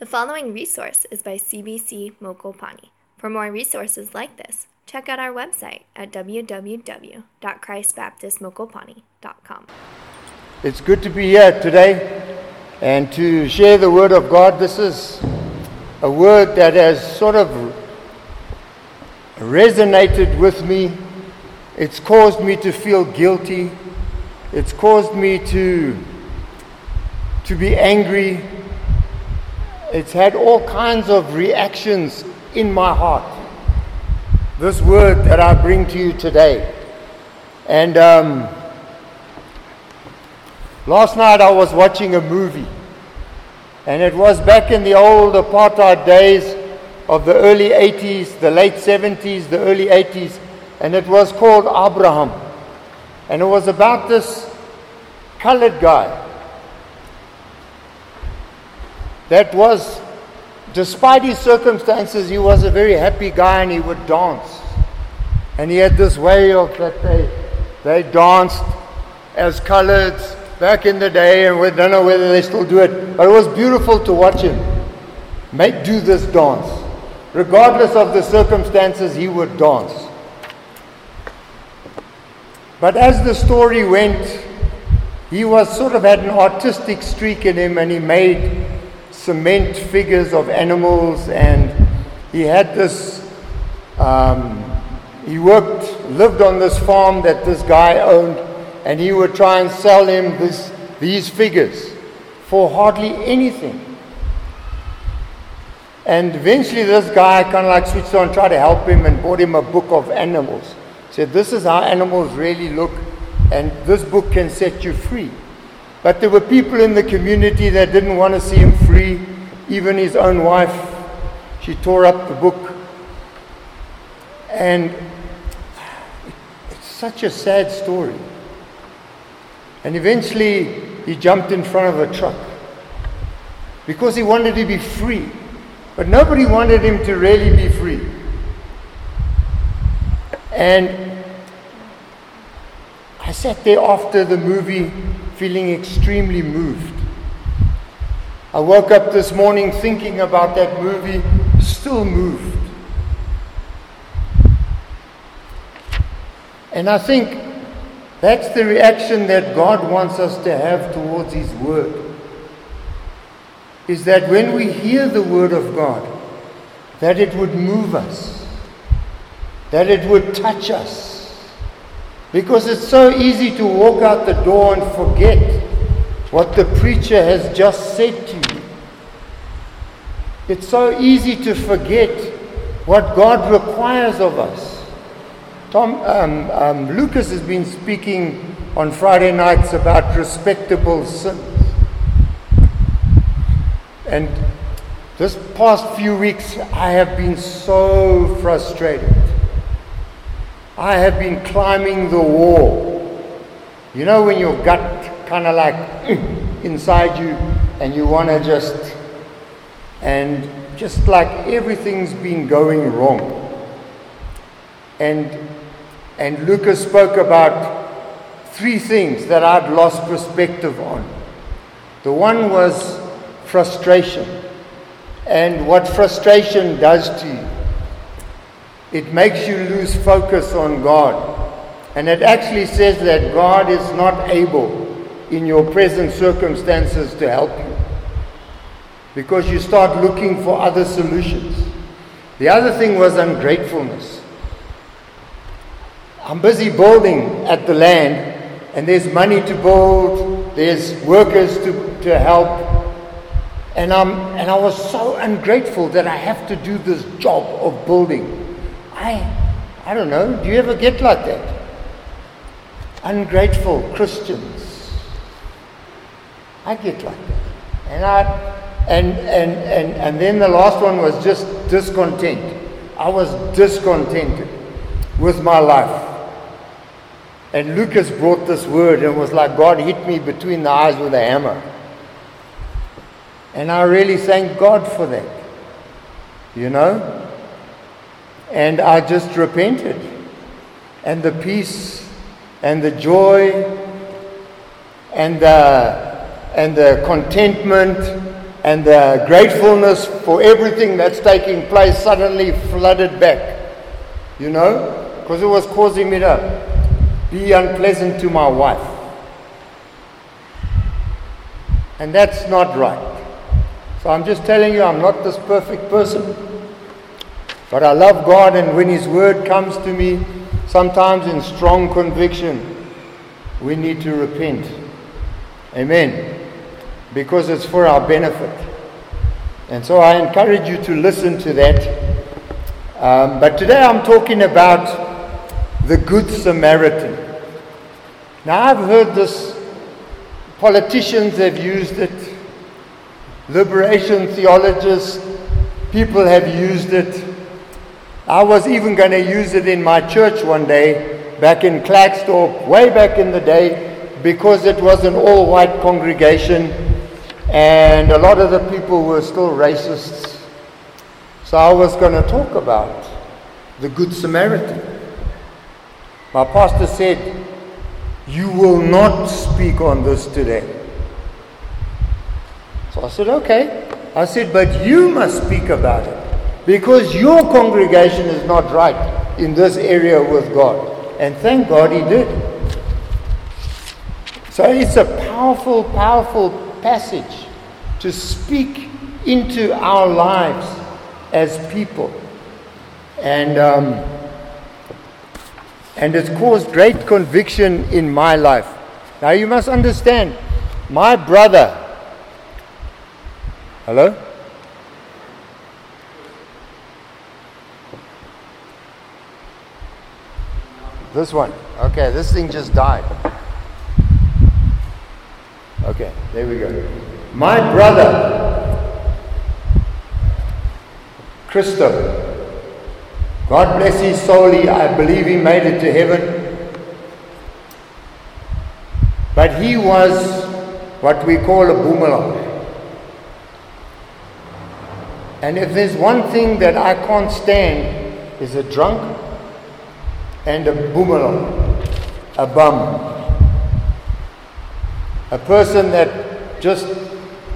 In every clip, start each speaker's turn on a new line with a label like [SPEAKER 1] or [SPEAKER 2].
[SPEAKER 1] The following resource is by CBC Mokopani. For more resources like this, check out our website at www.christbaptistmokopani.com.
[SPEAKER 2] It's good to be here today and to share the Word of God. This is a word that has sort of resonated with me. It's caused me to feel guilty. It's caused me to, to be angry. It's had all kinds of reactions in my heart. This word that I bring to you today. And um, last night I was watching a movie. And it was back in the old apartheid days of the early 80s, the late 70s, the early 80s. And it was called Abraham. And it was about this colored guy that was, despite his circumstances, he was a very happy guy and he would dance. And he had this way of that they, they danced as coloreds back in the day, and we don't know whether they still do it, but it was beautiful to watch him make do this dance. Regardless of the circumstances, he would dance. But as the story went, he was sort of had an artistic streak in him, and he made cement figures of animals, and he had this. Um, he worked, lived on this farm that this guy owned, and he would try and sell him this, these figures for hardly anything. And eventually, this guy kind of like switched on, tried to help him, and bought him a book of animals. Said, This is how animals really look, and this book can set you free. But there were people in the community that didn't want to see him free. Even his own wife, she tore up the book. And it's such a sad story. And eventually, he jumped in front of a truck because he wanted to be free. But nobody wanted him to really be free. And I sat there after the movie feeling extremely moved. I woke up this morning thinking about that movie, still moved. And I think that's the reaction that God wants us to have towards His Word. Is that when we hear the Word of God, that it would move us, that it would touch us. Because it's so easy to walk out the door and forget what the preacher has just said to you. It's so easy to forget what God requires of us. Tom, um, um, Lucas has been speaking on Friday nights about respectable sins. And this past few weeks, I have been so frustrated. I have been climbing the wall. You know, when your gut kind of like eh, inside you and you want to just, and just like everything's been going wrong. And and Lucas spoke about three things that I'd lost perspective on. The one was frustration, and what frustration does to you. It makes you lose focus on God. And it actually says that God is not able in your present circumstances to help you because you start looking for other solutions. The other thing was ungratefulness. I'm busy building at the land, and there's money to build, there's workers to, to help. And, I'm, and I was so ungrateful that I have to do this job of building. I, I don't know, do you ever get like that? Ungrateful Christians. I get like that. And, I, and, and, and, and then the last one was just discontent. I was discontented with my life. And Lucas brought this word and was like, God hit me between the eyes with a hammer. And I really thank God for that. You know? And I just repented. And the peace and the joy and the, and the contentment and the gratefulness for everything that's taking place suddenly flooded back. You know? Because it was causing me to be unpleasant to my wife. And that's not right. So I'm just telling you, I'm not this perfect person. But I love God, and when His Word comes to me, sometimes in strong conviction, we need to repent. Amen because it's for our benefit. And so I encourage you to listen to that. Um, but today I'm talking about the Good Samaritan. Now I've heard this, politicians have used it, liberation theologists, people have used it. I was even going to use it in my church one day, back in Klerksdorp, way back in the day, because it was an all white congregation and a lot of the people were still racists. So I was going to talk about the Good Samaritan. My pastor said, You will not speak on this today. So I said, Okay. I said, But you must speak about it because your congregation is not right in this area with God. And thank God he did. So it's a powerful, powerful passage to speak into our lives as people. And, um, and it's caused great conviction in my life. Now you must understand, my brother, hello? This one. Okay, this thing just died. Okay, there we go. My brother, Christo, God bless his soul, I believe he made it to heaven. But he was what we call a boomerang. And if there's one thing that I can't stand, is a drunk and a boomerang, a bum. A person that just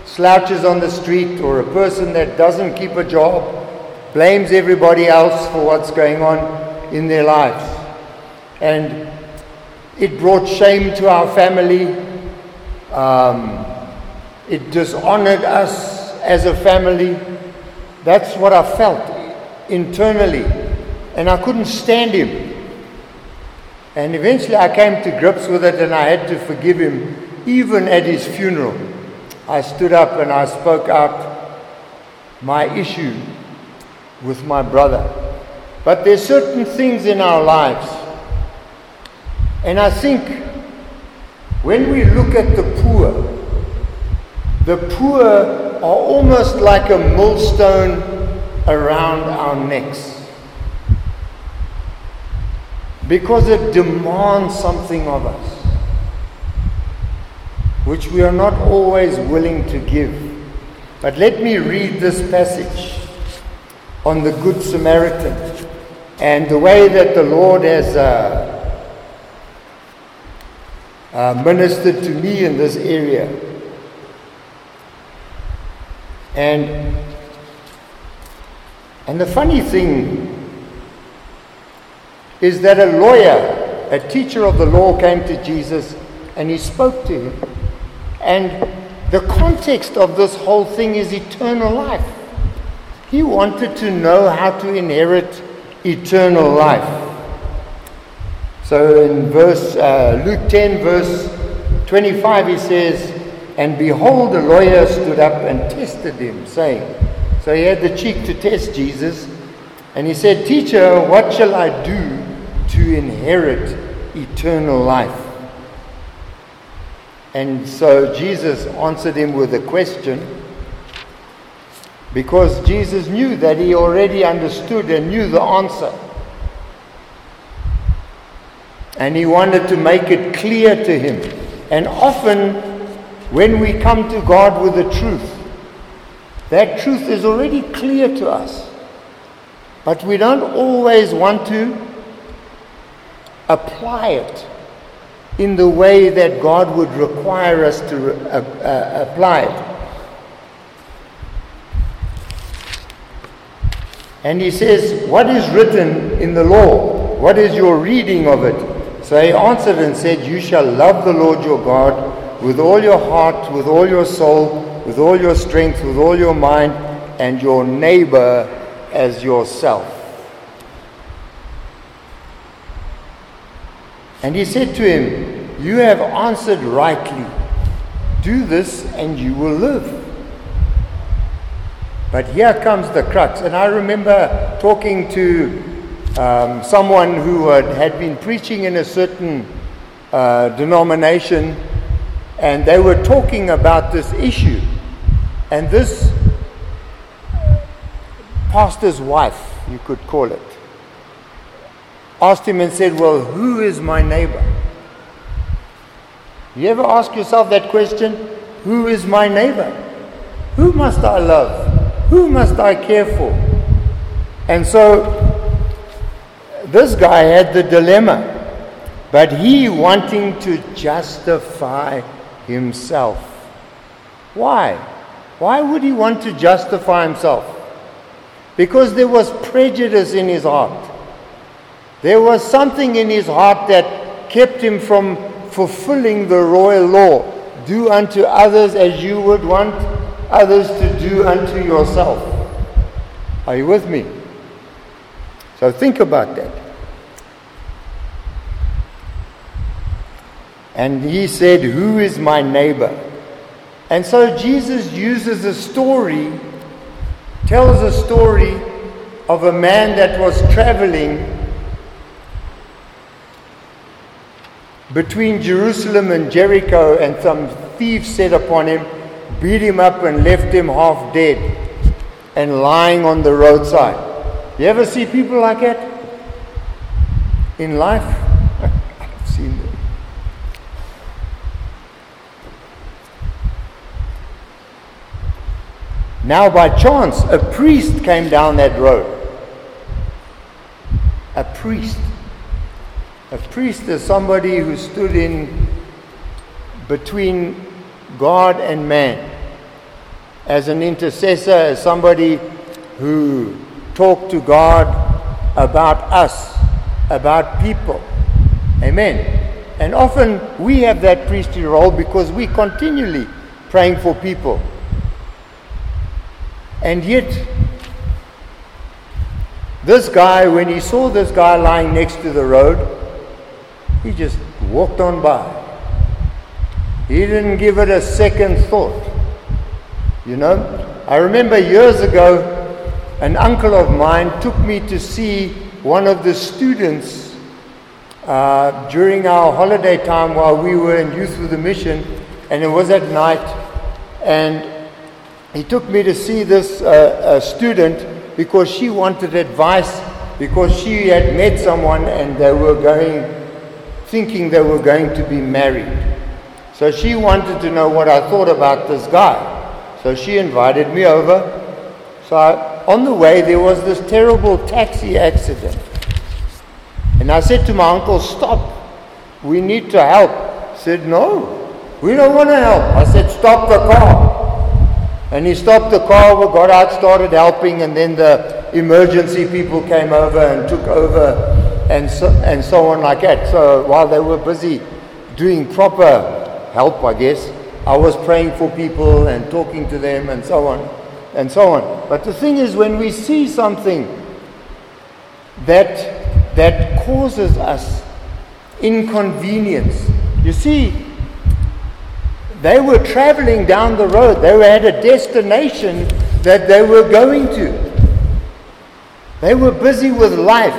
[SPEAKER 2] slouches on the street or a person that doesn't keep a job, blames everybody else for what's going on in their lives. And it brought shame to our family. Um, it dishonored us as a family. That's what I felt internally. And I couldn't stand him. And eventually I came to grips with it and I had to forgive him even at his funeral. I stood up and I spoke out my issue with my brother. But there's certain things in our lives. And I think when we look at the poor, the poor are almost like a millstone around our necks. Because it demands something of us which we are not always willing to give. But let me read this passage on the Good Samaritan and the way that the Lord has uh, uh, ministered to me in this area. And, and the funny thing is that a lawyer, a teacher of the law, came to Jesus and he spoke to him. And the context of this whole thing is eternal life. He wanted to know how to inherit eternal life. So in verse uh, Luke 10, verse 25, he says, And behold, a lawyer stood up and tested him, saying, So he had the cheek to test Jesus, and he said, Teacher, what shall I do to inherit eternal life? And so Jesus answered him with a question because Jesus knew that he already understood and knew the answer. And he wanted to make it clear to him. And often, when we come to God with the truth, that truth is already clear to us. But we don't always want to apply it in the way that God would require us to uh, uh, apply it. And he says, What is written in the law? What is your reading of it? So he answered and said, You shall love the Lord your God with all your heart, with all your soul, with all your strength, with all your mind, and your neighbor as yourself. And he said to him, You have answered rightly. Do this and you will live. But here comes the crux. And I remember talking to um, someone who had, had, been preaching in a certain uh, denomination, and they were talking about this issue. And this pastor's wife, you could call it, asked him and said, Well, who is my neighbor? You ever ask yourself that question? Who is my neighbor? Who must I love? Who must I care for? And so this guy had the dilemma, but he wanting to justify himself. Why? Why would he want to justify himself? Because there was prejudice in his heart. There was something in his heart that kept him from fulfilling the royal law do unto others as you would want others to do unto yourself. Are you with me? So think about that. And he said, Who is my neighbor? And so Jesus uses a story, tells a story of a man that was traveling between Jerusalem and Jericho, and some thieves set upon him beat him up and left him half dead and lying on the roadside. You ever see people like that in life? I've seen them. Now, by chance, a priest came down that road. A priest. A priest is somebody who stood in between God and man as an intercessor, as somebody who talked to God about us, about people. Amen. And often we have that priestly role because we continually praying for people. And yet, this guy, when he saw this guy lying next to the road, he just walked on by. He didn't give it a second thought. You know, I remember years ago, an uncle of mine took me to see one of the students uh, during our holiday time while we were in Youth with a Mission, and it was at night. And he took me to see this uh, student because she wanted advice because she had met someone and they were going, thinking they were going to be married. So she wanted to know what I thought about this guy. So she invited me over. So I, on the way, there was this terrible taxi accident. And I said to my uncle, Stop. We need to help. He said, No, we don't want to help. I said, Stop the car. And he stopped the car, we got out, started helping, and then the emergency people came over and took over and so, and so on like that. So while they were busy doing proper help, I guess, I was praying for people and talking to them and so on and so on. But the thing is, when we see something that, that causes us inconvenience, you see, they were traveling down the road, they had a destination that they were going to. They were busy with life.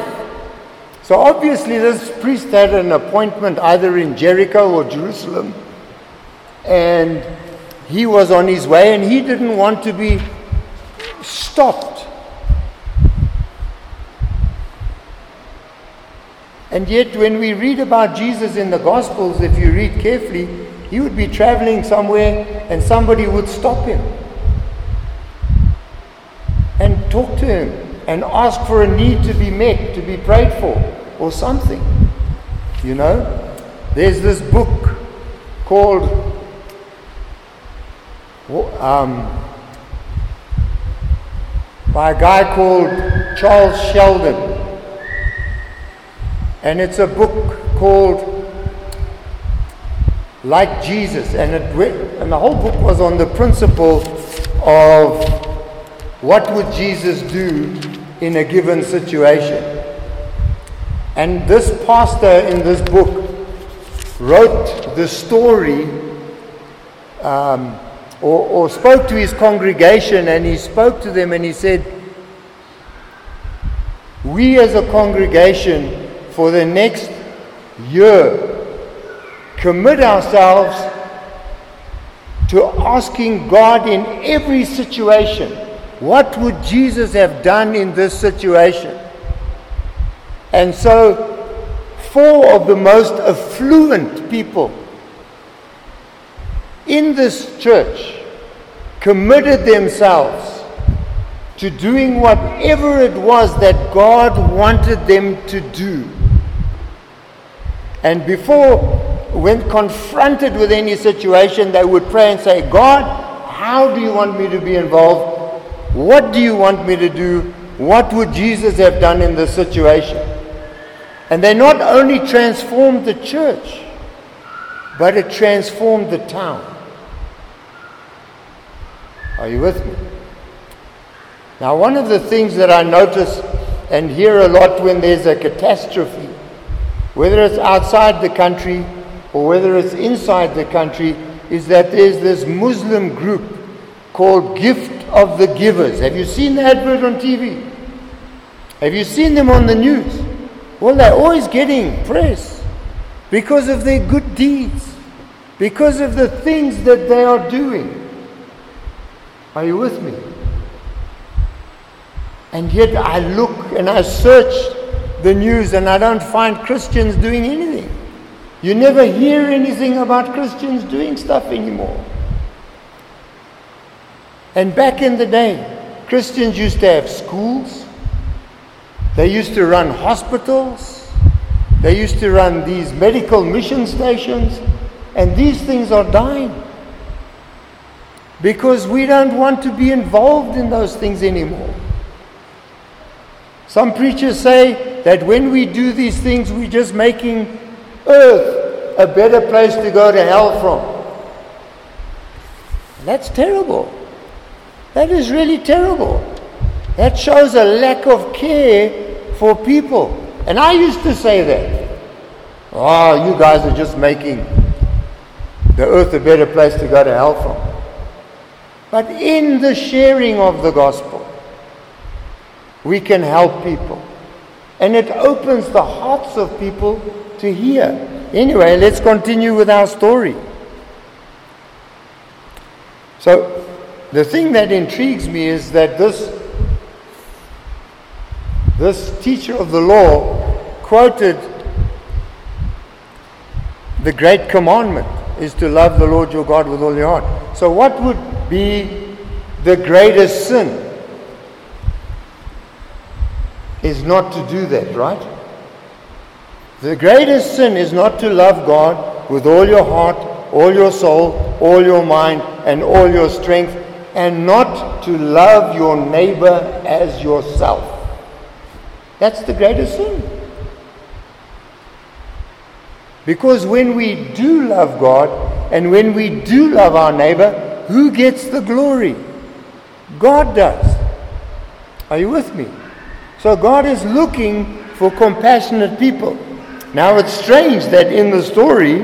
[SPEAKER 2] So obviously, this priest had an appointment either in Jericho or Jerusalem and he was on his way and he didn't want to be stopped. And yet, when we read about Jesus in the Gospels, if you read carefully, he would be traveling somewhere and somebody would stop him and talk to him and ask for a need to be met, to be prayed for, or something. You know? There's this book called um, by a guy called Charles Sheldon. And it's a book called Like Jesus. And, it, and the whole book was on the principle of what would Jesus do in a given situation. And this pastor in this book wrote the story um, or, or spoke to his congregation and he spoke to them and he said, We as a congregation for the next year commit ourselves to asking God in every situation, what would Jesus have done in this situation? And so four of the most affluent people in this church committed themselves to doing whatever it was that God wanted them to do. And before, when confronted with any situation, they would pray and say, God, how do you want me to be involved? What do you want me to do? What would Jesus have done in this situation? And they not only transformed the church, but it transformed the town. Are you with me? Now, one of the things that I notice and hear a lot when there's a catastrophe, whether it's outside the country or whether it's inside the country, is that there's this Muslim group called Gift of the Givers. Have you seen the advert on TV? Have you seen them on the news? Well, they're always getting praise because of their good deeds, because of the things that they are doing. Are you with me? And yet I look and I search the news and I don't find Christians doing anything. You never hear anything about Christians doing stuff anymore. And back in the day, Christians used to have schools, they used to run hospitals. They used to run these medical mission stations. And these things are dying. Because we don't want to be involved in those things anymore. Some preachers say that when we do these things, we're just making earth a better place to go to hell from. That's terrible. That is really terrible. That shows a lack of care for people. And I used to say that. Oh, you guys are just making the earth a better place to go to hell from. But in the sharing of the gospel, we can help people. And it opens the hearts of people to hear. Anyway, let's continue with our story. So, the thing that intrigues me is that this this teacher of the law quoted the great commandment is to love the Lord your God with all your heart. So, what would be the greatest sin? Is not to do that, right? The greatest sin is not to love God with all your heart, all your soul, all your mind, and all your strength, and not to love your neighbor as yourself. That's the greatest sin. Because when we do love God and when we do love our neighbor, who gets the glory? God does. Are you with me? So God is looking for compassionate people. Now it's strange that in the story,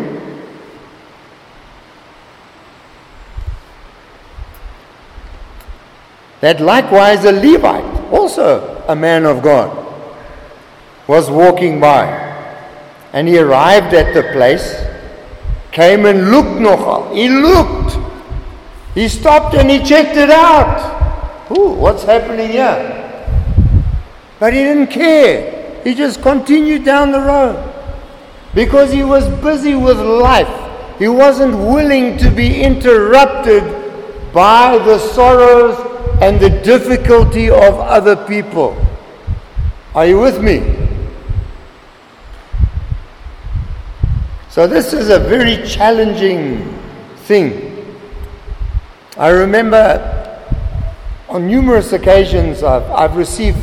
[SPEAKER 2] that likewise a Levite, also a man of God, was walking by. And he arrived at the place, came and looked nochal. He looked. He stopped and he checked it out. Ooh, what's happening here? But he didn't care. He just continued down the road. Because he was busy with life. He wasn't willing to be interrupted by the sorrows and the difficulty of other people. Are you with me? So, this is a very challenging thing. I remember on numerous occasions I've, I've received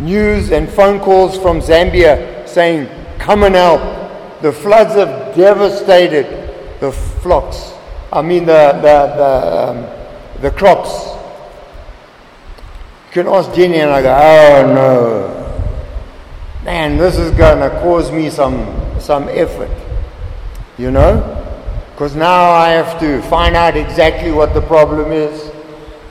[SPEAKER 2] news and phone calls from Zambia saying, Come and help. The floods have devastated the flocks. I mean, the, the, the, um, the crops. You can ask Jenny, and I go, Oh no. Man, this is going to cause me some, some effort. You know? Because now I have to find out exactly what the problem is.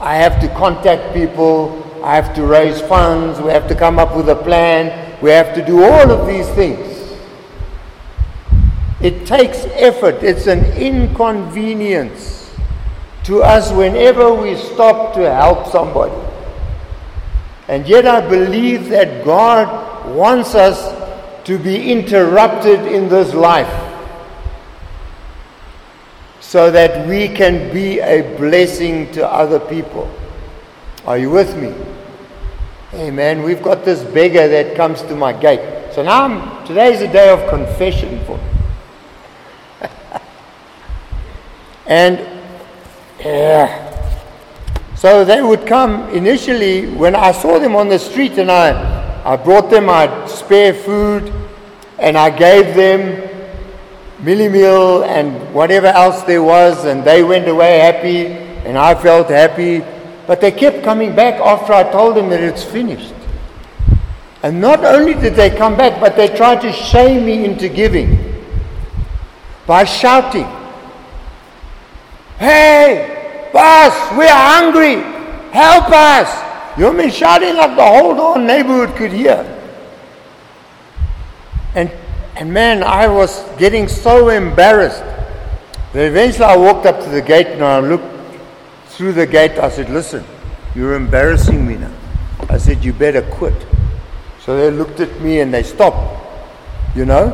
[SPEAKER 2] I have to contact people. I have to raise funds. We have to come up with a plan. We have to do all of these things. It takes effort. It's an inconvenience to us whenever we stop to help somebody. And yet I believe that God wants us to be interrupted in this life so that we can be a blessing to other people. Are you with me? Hey man, we've got this beggar that comes to my gate. So now I'm, today's a day of confession for me. And yeah. So they would come initially when I saw them on the street and I, I brought them my spare food and I gave them mielie meal and whatever else there was, and they went away happy, and I felt happy. But they kept coming back after I told them that it's finished. And not only did they come back, but they tried to shame me into giving by shouting, Hey, boss, we are hungry. Help us. You mean shouting like the whole neighborhood could hear. And and man, I was getting so embarrassed that eventually I walked up to the gate and I looked through the gate. I said, Listen, you're embarrassing me now. I said, You better quit. So they looked at me and they stopped, you know.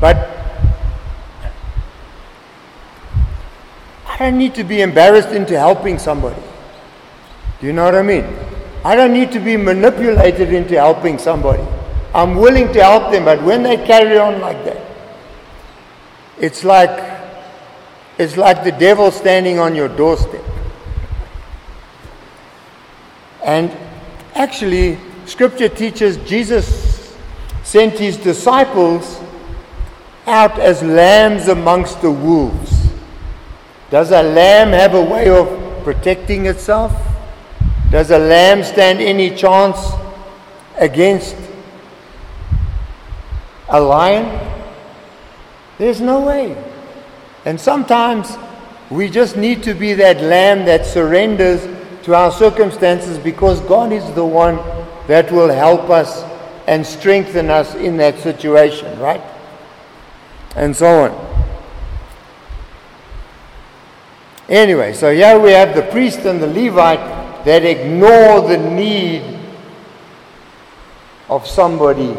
[SPEAKER 2] But I don't need to be embarrassed into helping somebody. Do you know what I mean? I don't need to be manipulated into helping somebody. I'm willing to help them, but when they carry on like that, it's like it's like the devil standing on your doorstep. And actually, scripture teaches Jesus sent his disciples out as lambs amongst the wolves. Does a lamb have a way of protecting itself? Does a lamb stand any chance against a lion? There's no way. And sometimes we just need to be that lamb that surrenders to our circumstances because God is the one that will help us and strengthen us in that situation, right? And so on. Anyway, so here we have the priest and the Levite that ignore the need of somebody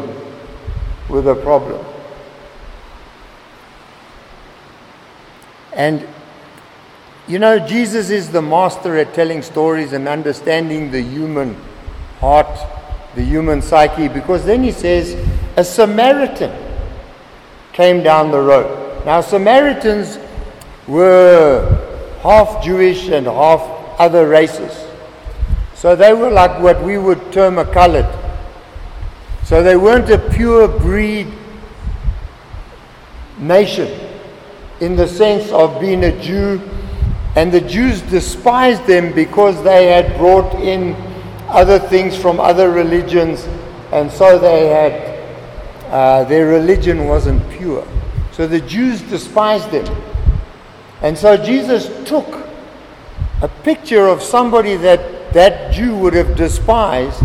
[SPEAKER 2] with a problem. And you know, Jesus is the master at telling stories and understanding the human heart, the human psyche, because then he says, a Samaritan came down the road. Now, Samaritans were half Jewish and half other races. So they were like what we would term a colored. So they weren't a pure breed nation in the sense of being a Jew. And the Jews despised them because they had brought in other things from other religions, and so they had uh, their religion wasn't pure. So the Jews despised them. And so Jesus took a picture of somebody that that Jew would have despised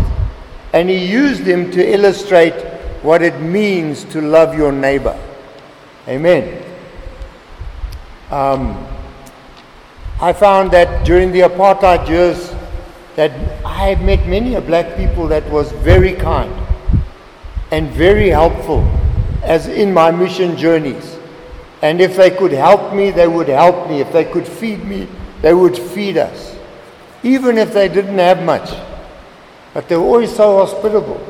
[SPEAKER 2] and he used him to illustrate what it means to love your neighbor. Amen. Um, I found that during the apartheid years that I met many of black people that was very kind and very helpful as in my mission journeys. And if they could help me, they would help me. If they could feed me, they would feed us. Even if they didn't have much. But they were always so hospitable.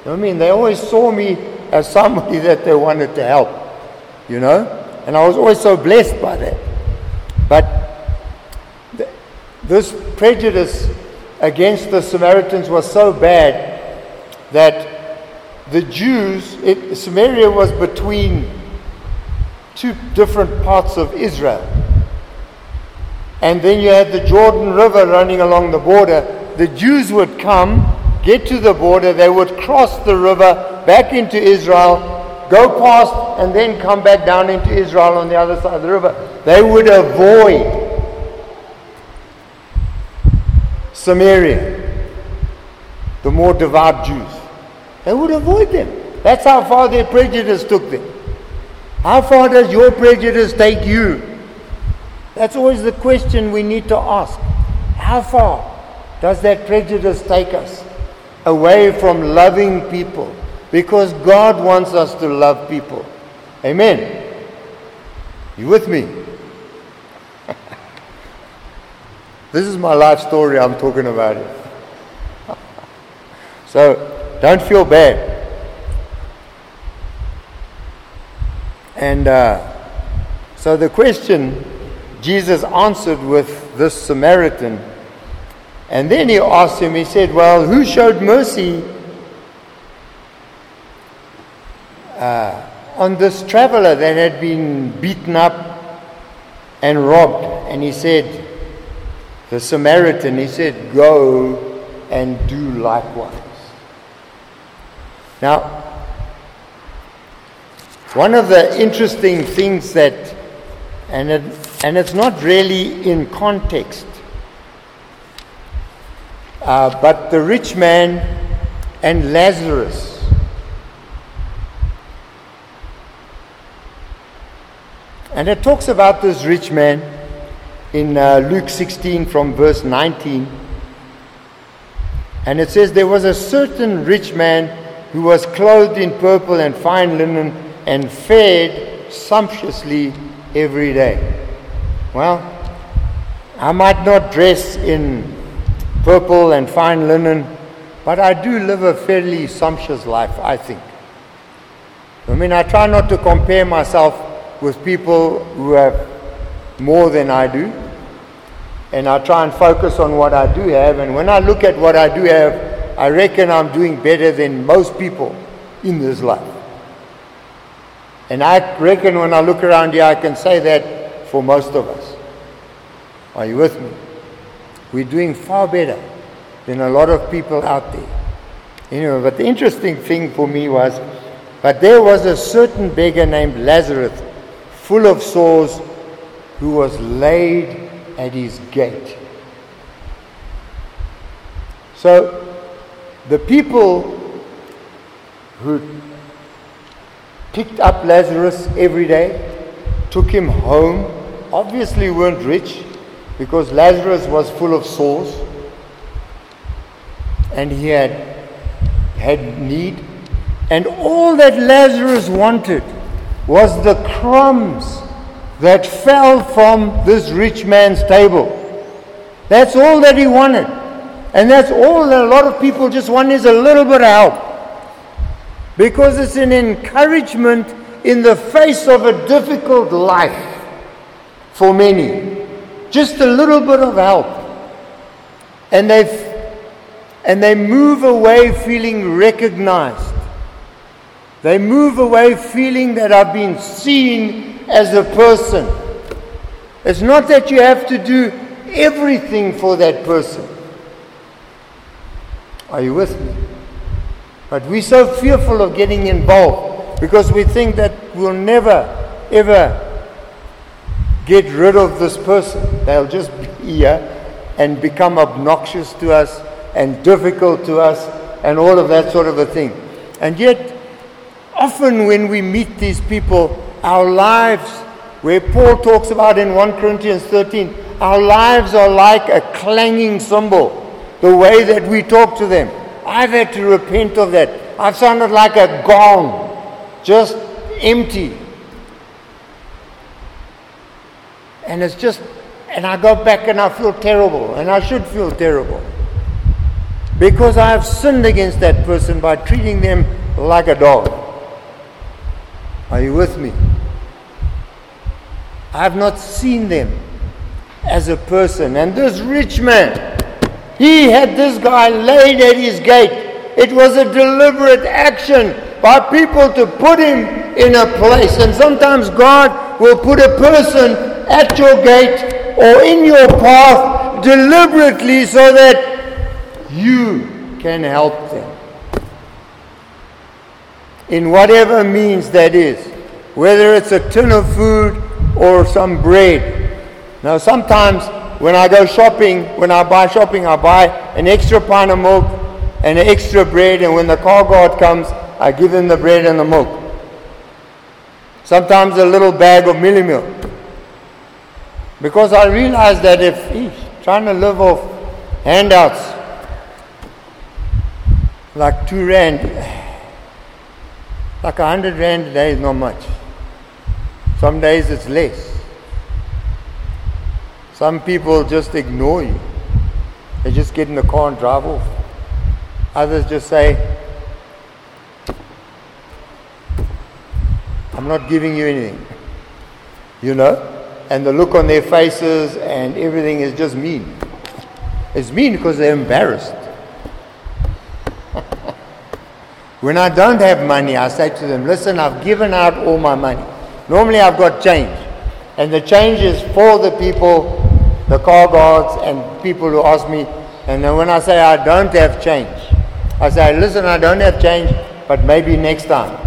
[SPEAKER 2] You know I mean? They always saw me as somebody that they wanted to help. You know? And I was always so blessed by that. But th- this prejudice against the Samaritans was so bad that the Jews, it, Samaria was between two different parts of Israel. And then you had the Jordan River running along the border. The Jews would come, get to the border, they would cross the river back into Israel, go past, and then come back down into Israel on the other side of the river. They would avoid Samaria, the more devout Jews. They would avoid them. That's how far their prejudice took them. How far does your prejudice take you? That's always the question we need to ask. How far does that prejudice take us away from loving people? Because God wants us to love people. Amen. You with me? this is my life story I'm talking about it. so don't feel bad. And uh, so the question Jesus answered with this Samaritan. And then he asked him, he said, Well, who showed mercy uh, on this traveler that had been beaten up and robbed? And he said, The Samaritan, he said, Go and do likewise. Now, one of the interesting things that, and it, and it's not really in context. Uh, but the rich man and Lazarus. And it talks about this rich man in uh, Luke 16 from verse 19. And it says, There was a certain rich man who was clothed in purple and fine linen and fed sumptuously every day. Well, I might not dress in purple and fine linen, but I do live a fairly sumptuous life, I think. I mean, I try not to compare myself with people who have more than I do, and I try and focus on what I do have. And when I look at what I do have, I reckon I'm doing better than most people in this life. And I reckon when I look around here, I can say that for most of us. Are you with me? We're doing far better than a lot of people out there. Anyway, but the interesting thing for me was, but there was a certain beggar named Lazarus, full of sores, who was laid at his gate. So, the people who picked up Lazarus every day, took him home, obviously weren't rich because Lazarus was full of sores and he had had need. And all that Lazarus wanted was the crumbs that fell from this rich man's table. That's all that he wanted. And that's all that a lot of people just want is a little bit of help. Because it's an encouragement in the face of a difficult life for many. Just a little bit of help. And they and they move away feeling recognized. They move away feeling that I've been seen as a person. It's not that you have to do everything for that person. Are you with me? But we're so fearful of getting involved because we think that we'll never, ever get rid of this person. They'll just be here and become obnoxious to us and difficult to us and all of that sort of a thing. And yet, often when we meet these people, our lives, where Paul talks about in 1 Corinthians 13, our lives are like a clanging cymbal, the way that we talk to them. I've had to repent of that. I've sounded like a gong, just empty. And it's just, and I go back and I feel terrible, and I should feel terrible. Because I have sinned against that person by treating them like a dog. Are you with me? I have not seen them as a person. And this rich man, he had this guy laid at his gate it was a deliberate action by people to put him in a place. And sometimes God will put a person at your gate or in your path deliberately so that you can help them. In whatever means that is, whether it's a tin of food or some bread. Now, sometimes when I go shopping, when I buy shopping, I buy an extra pint of milk and an extra bread, and when the car guard comes, I give him the bread and the milk. Sometimes a little bag of milk because I realized that if he's trying to live off handouts like two rand, like a hundred rand a day is not much. Some days it's less. Some people just ignore you. They just get in the car and drive off. Others just say, I'm not giving you anything. You know? and the look on their faces and everything is just mean. It's mean because they're embarrassed. when I don't have money, I say to them, Listen, I've given out all my money. Normally, I've got change. And the change is for the people, the car guards, and people who ask me. And then when I say I don't have change, I say, Listen, I don't have change, but maybe next time.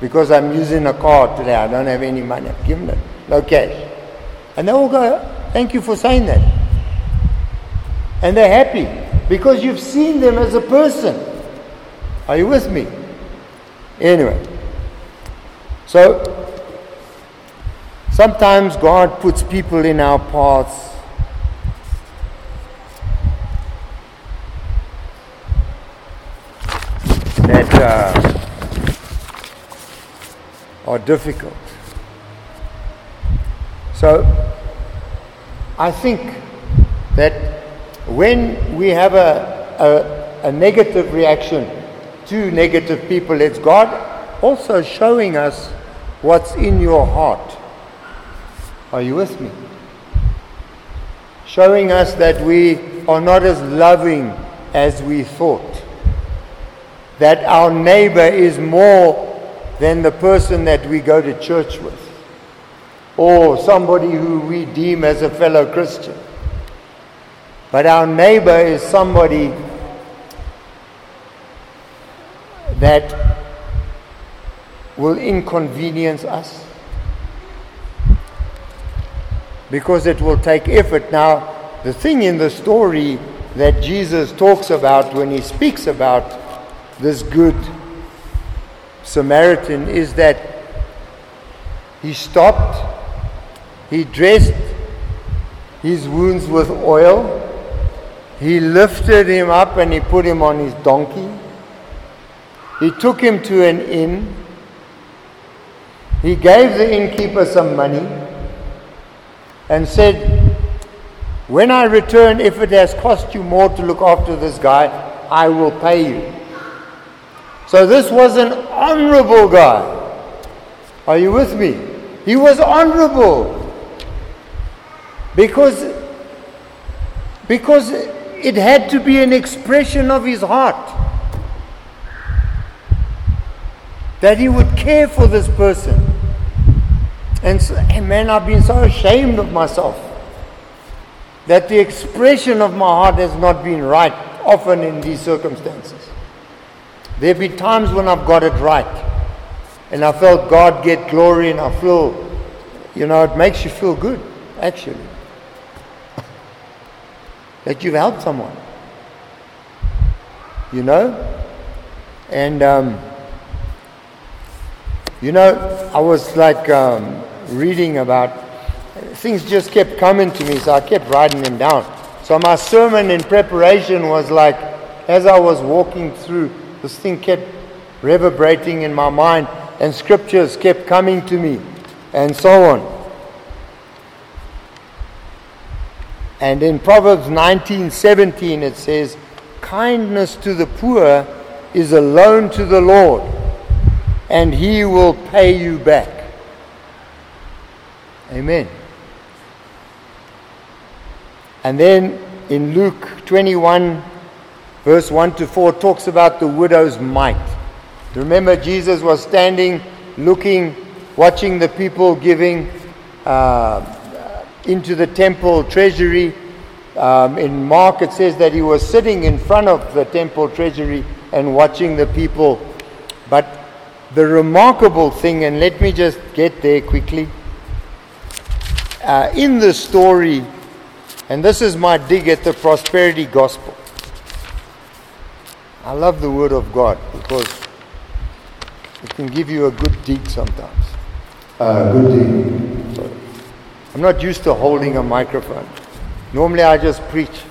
[SPEAKER 2] Because I'm using a card today, I don't have any money. I've given it no cash. And they all go, Thank you for saying that. And they're happy because you've seen them as a person. Are you with me? Anyway, so sometimes God puts people in our paths. That uh, are difficult. So I think that when we have a, a, a negative reaction to negative people, it's God also showing us what's in your heart. Are you with me? Showing us that we are not as loving as we thought. That our neighbor is more than the person that we go to church with or somebody who we deem as a fellow Christian. But our neighbor is somebody that will inconvenience us because it will take effort. Now, the thing in the story that Jesus talks about when he speaks about this good Samaritan is that he stopped he dressed his wounds with oil. He lifted him up and he put him on his donkey. He took him to an inn. He gave the innkeeper some money and said, When I return, if it has cost you more to look after this guy, I will pay you. So this was an honorable guy. Are you with me? He was honorable. Because, because it had to be an expression of his heart. That he would care for this person. And, so, and man, I've been so ashamed of myself that the expression of my heart has not been right often in these circumstances. There have been times when I've got it right and I felt God get glory and I feel, you know, it makes you feel good, actually that you've helped someone. You know? And, um, you know, I was like um, reading about, things just kept coming to me, so I kept writing them down. So my sermon in preparation was like, as I was walking through, this thing kept reverberating in my mind, and scriptures kept coming to me, and so on. And in Proverbs 19:17 it says, "Kindness to the poor is a loan to the Lord, and he will pay you back." Amen. And then in Luke 21 verse 1 to 4 talks about the widow's mite. Remember, Jesus was standing, looking, watching the people giving uh, into the temple treasury. Um, in Mark, it says that he was sitting in front of the temple treasury and watching the people. But the remarkable thing, and let me just get there quickly. Uh, in the story, and this is my dig at the prosperity gospel. I love the word of God because it can give you a good dig sometimes.
[SPEAKER 3] Uh, good dig.
[SPEAKER 2] Sorry. I'm not used to holding a microphone. Normally I just preach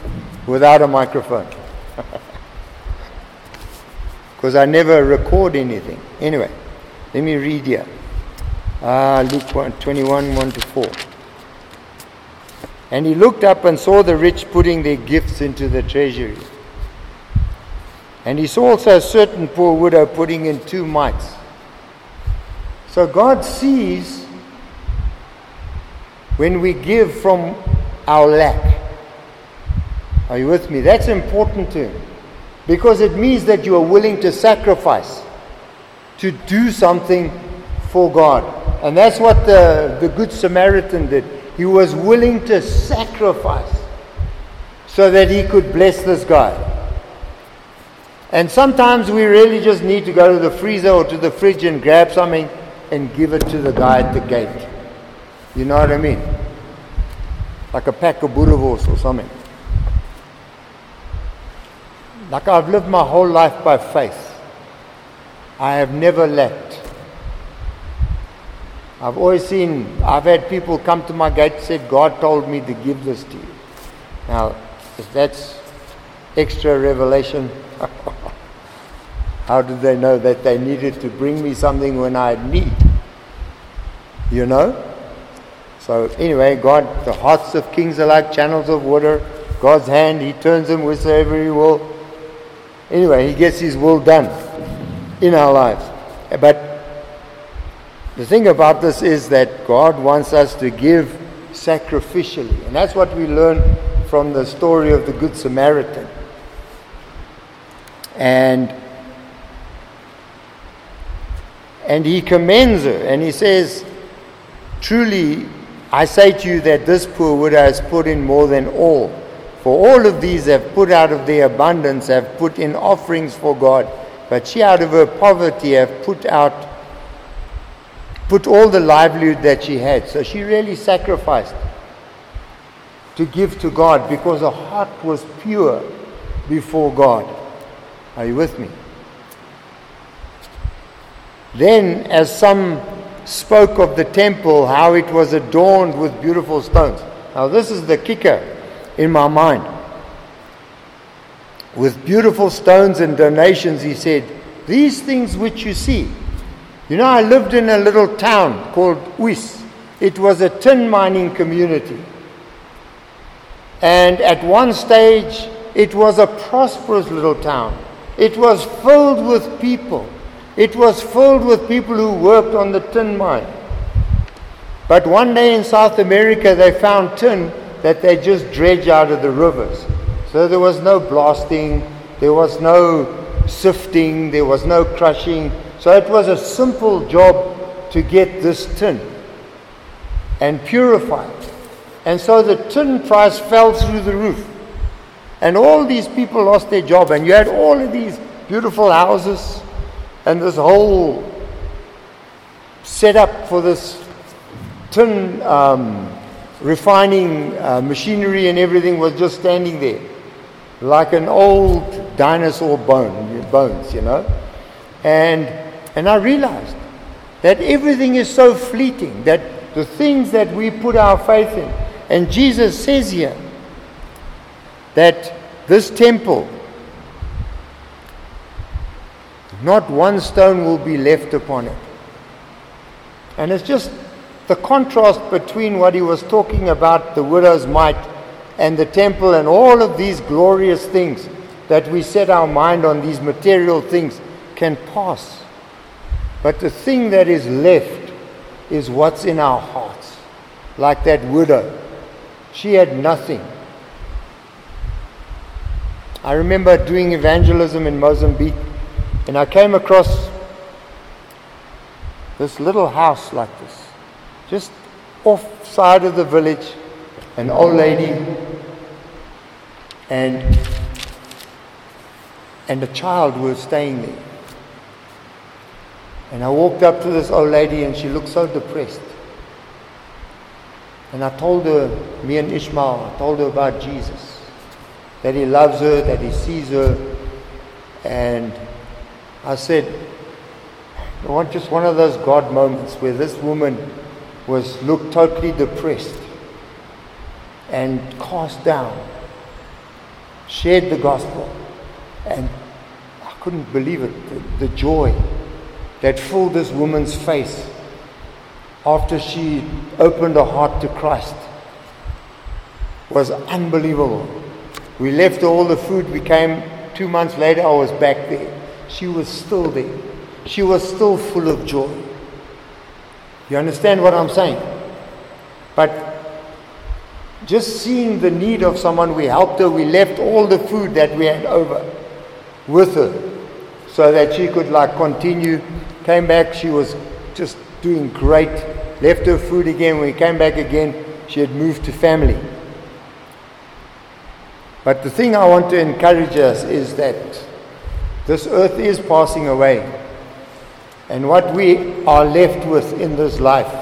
[SPEAKER 2] without a microphone. Because I never record anything. Anyway, let me read here. Uh, Luke 1, 21, 1 to 4. And he looked up and saw the rich putting their gifts into the treasury. And he saw also a certain poor widow putting in two mites. So God sees when we give from our lack. Are you with me? That's important to Him. Because it means that you are willing to sacrifice, to do something for God. And that's what the, the Good Samaritan did. He was willing to sacrifice so that he could bless this guy. And sometimes we really just need to go to the freezer or to the fridge and grab something and give it to the guy at the gate. You know what I mean? Like a pack of boerewors or something. Like I've lived my whole life by faith. I have never lacked. I've always seen, I've had people come to my gate and said, God told me to give this to you. Now, if that's extra revelation, how did they know that they needed to bring me something when I had need? You know? So, anyway, God, the hearts of kings are like channels of water. God's hand, He turns them whithersoever He will. Anyway, He gets His will done in our lives. But the thing about this is that God wants us to give sacrificially. And that's what we learn from the story of the Good Samaritan. And and he commends her and he says, Truly, I say to you that this poor widow has put in more than all. For all of these have put out of their abundance, have put in offerings for God. But she out of her poverty have put out put all the livelihood that she had. So she really sacrificed to give to God because her heart was pure before God. Are you with me? Then, as some spoke of the temple, how it was adorned with beautiful stones. Now, this is the kicker in my mind. With beautiful stones and donations, he said, These things which you see. You know, I lived in a little town called Uis. It was a tin mining community. And at one stage, it was a prosperous little town. It was filled with people. It was filled with people who worked on the tin mine. But one day in South America, they found tin that they just dredge out of the rivers. So there was no blasting, there was no sifting, there was no crushing. So it was a simple job to get this tin and purify it. And so the tin price fell through the roof. And all these people lost their job. And you had all of these beautiful houses and this whole setup for this tin um, refining uh, machinery and everything was just standing there like an old dinosaur bone, bones, you know. And, and I realized that everything is so fleeting, that the things that we put our faith in, and Jesus says here that this temple, not one stone will be left upon it. And it's just the contrast between what he was talking about, the widow's mite, and the temple, and all of these glorious things that we set our mind on, these material things, can pass. But the thing that is left is what's in our hearts, like that widow. She had nothing. I remember doing evangelism in Mozambique, and I came across this little house like this, just off side of the village, an old lady, and and a child were staying there. And I walked up to this old lady, and she looked so depressed. And I told her, me and Ishmael, I told her about Jesus, that he loves her, that he sees her. And I said, I want just one of those God moments where this woman was looked totally depressed and cast down, shared the gospel, and I couldn't believe it, the, the joy that filled this woman's face after she opened her heart to Christ was unbelievable. We left all the food. We came two months later. I was back there. She was still there. She was still full of joy. You understand what I'm saying? But just seeing the need of someone, we helped her. We left all the food that we had over with her so that she could like continue. Came back. She was just doing great. Left her food again. When we came back again, she had moved to family. But the thing I want to encourage us is that this earth is passing away. And what we are left with in this life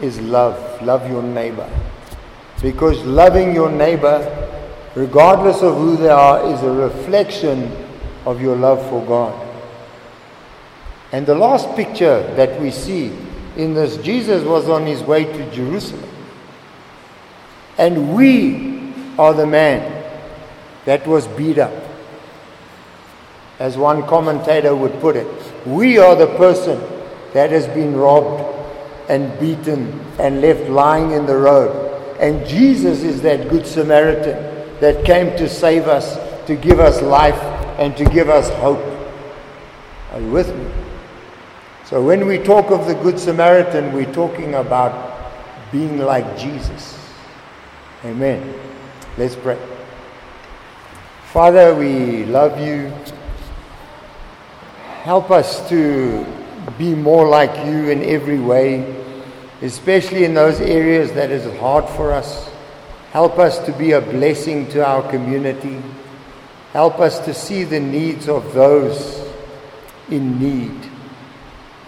[SPEAKER 2] is love. Love your neighbor. Because loving your neighbor, regardless of who they are, is a reflection of your love for God. And the last picture that we see in this, Jesus was on his way to Jerusalem. And we are the man that was beat up. As one commentator would put it, we are the person that has been robbed and beaten and left lying in the road. And Jesus is that good Samaritan that came to save us, to give us life, and to give us hope. Are you with me? So when we talk of the Good Samaritan, we're talking about being like Jesus. Amen. Let's pray. Father, we love you. Help us to be more like you in every way, especially in those areas that is hard for us. Help us to be a blessing to our community. Help us to see the needs of those in need.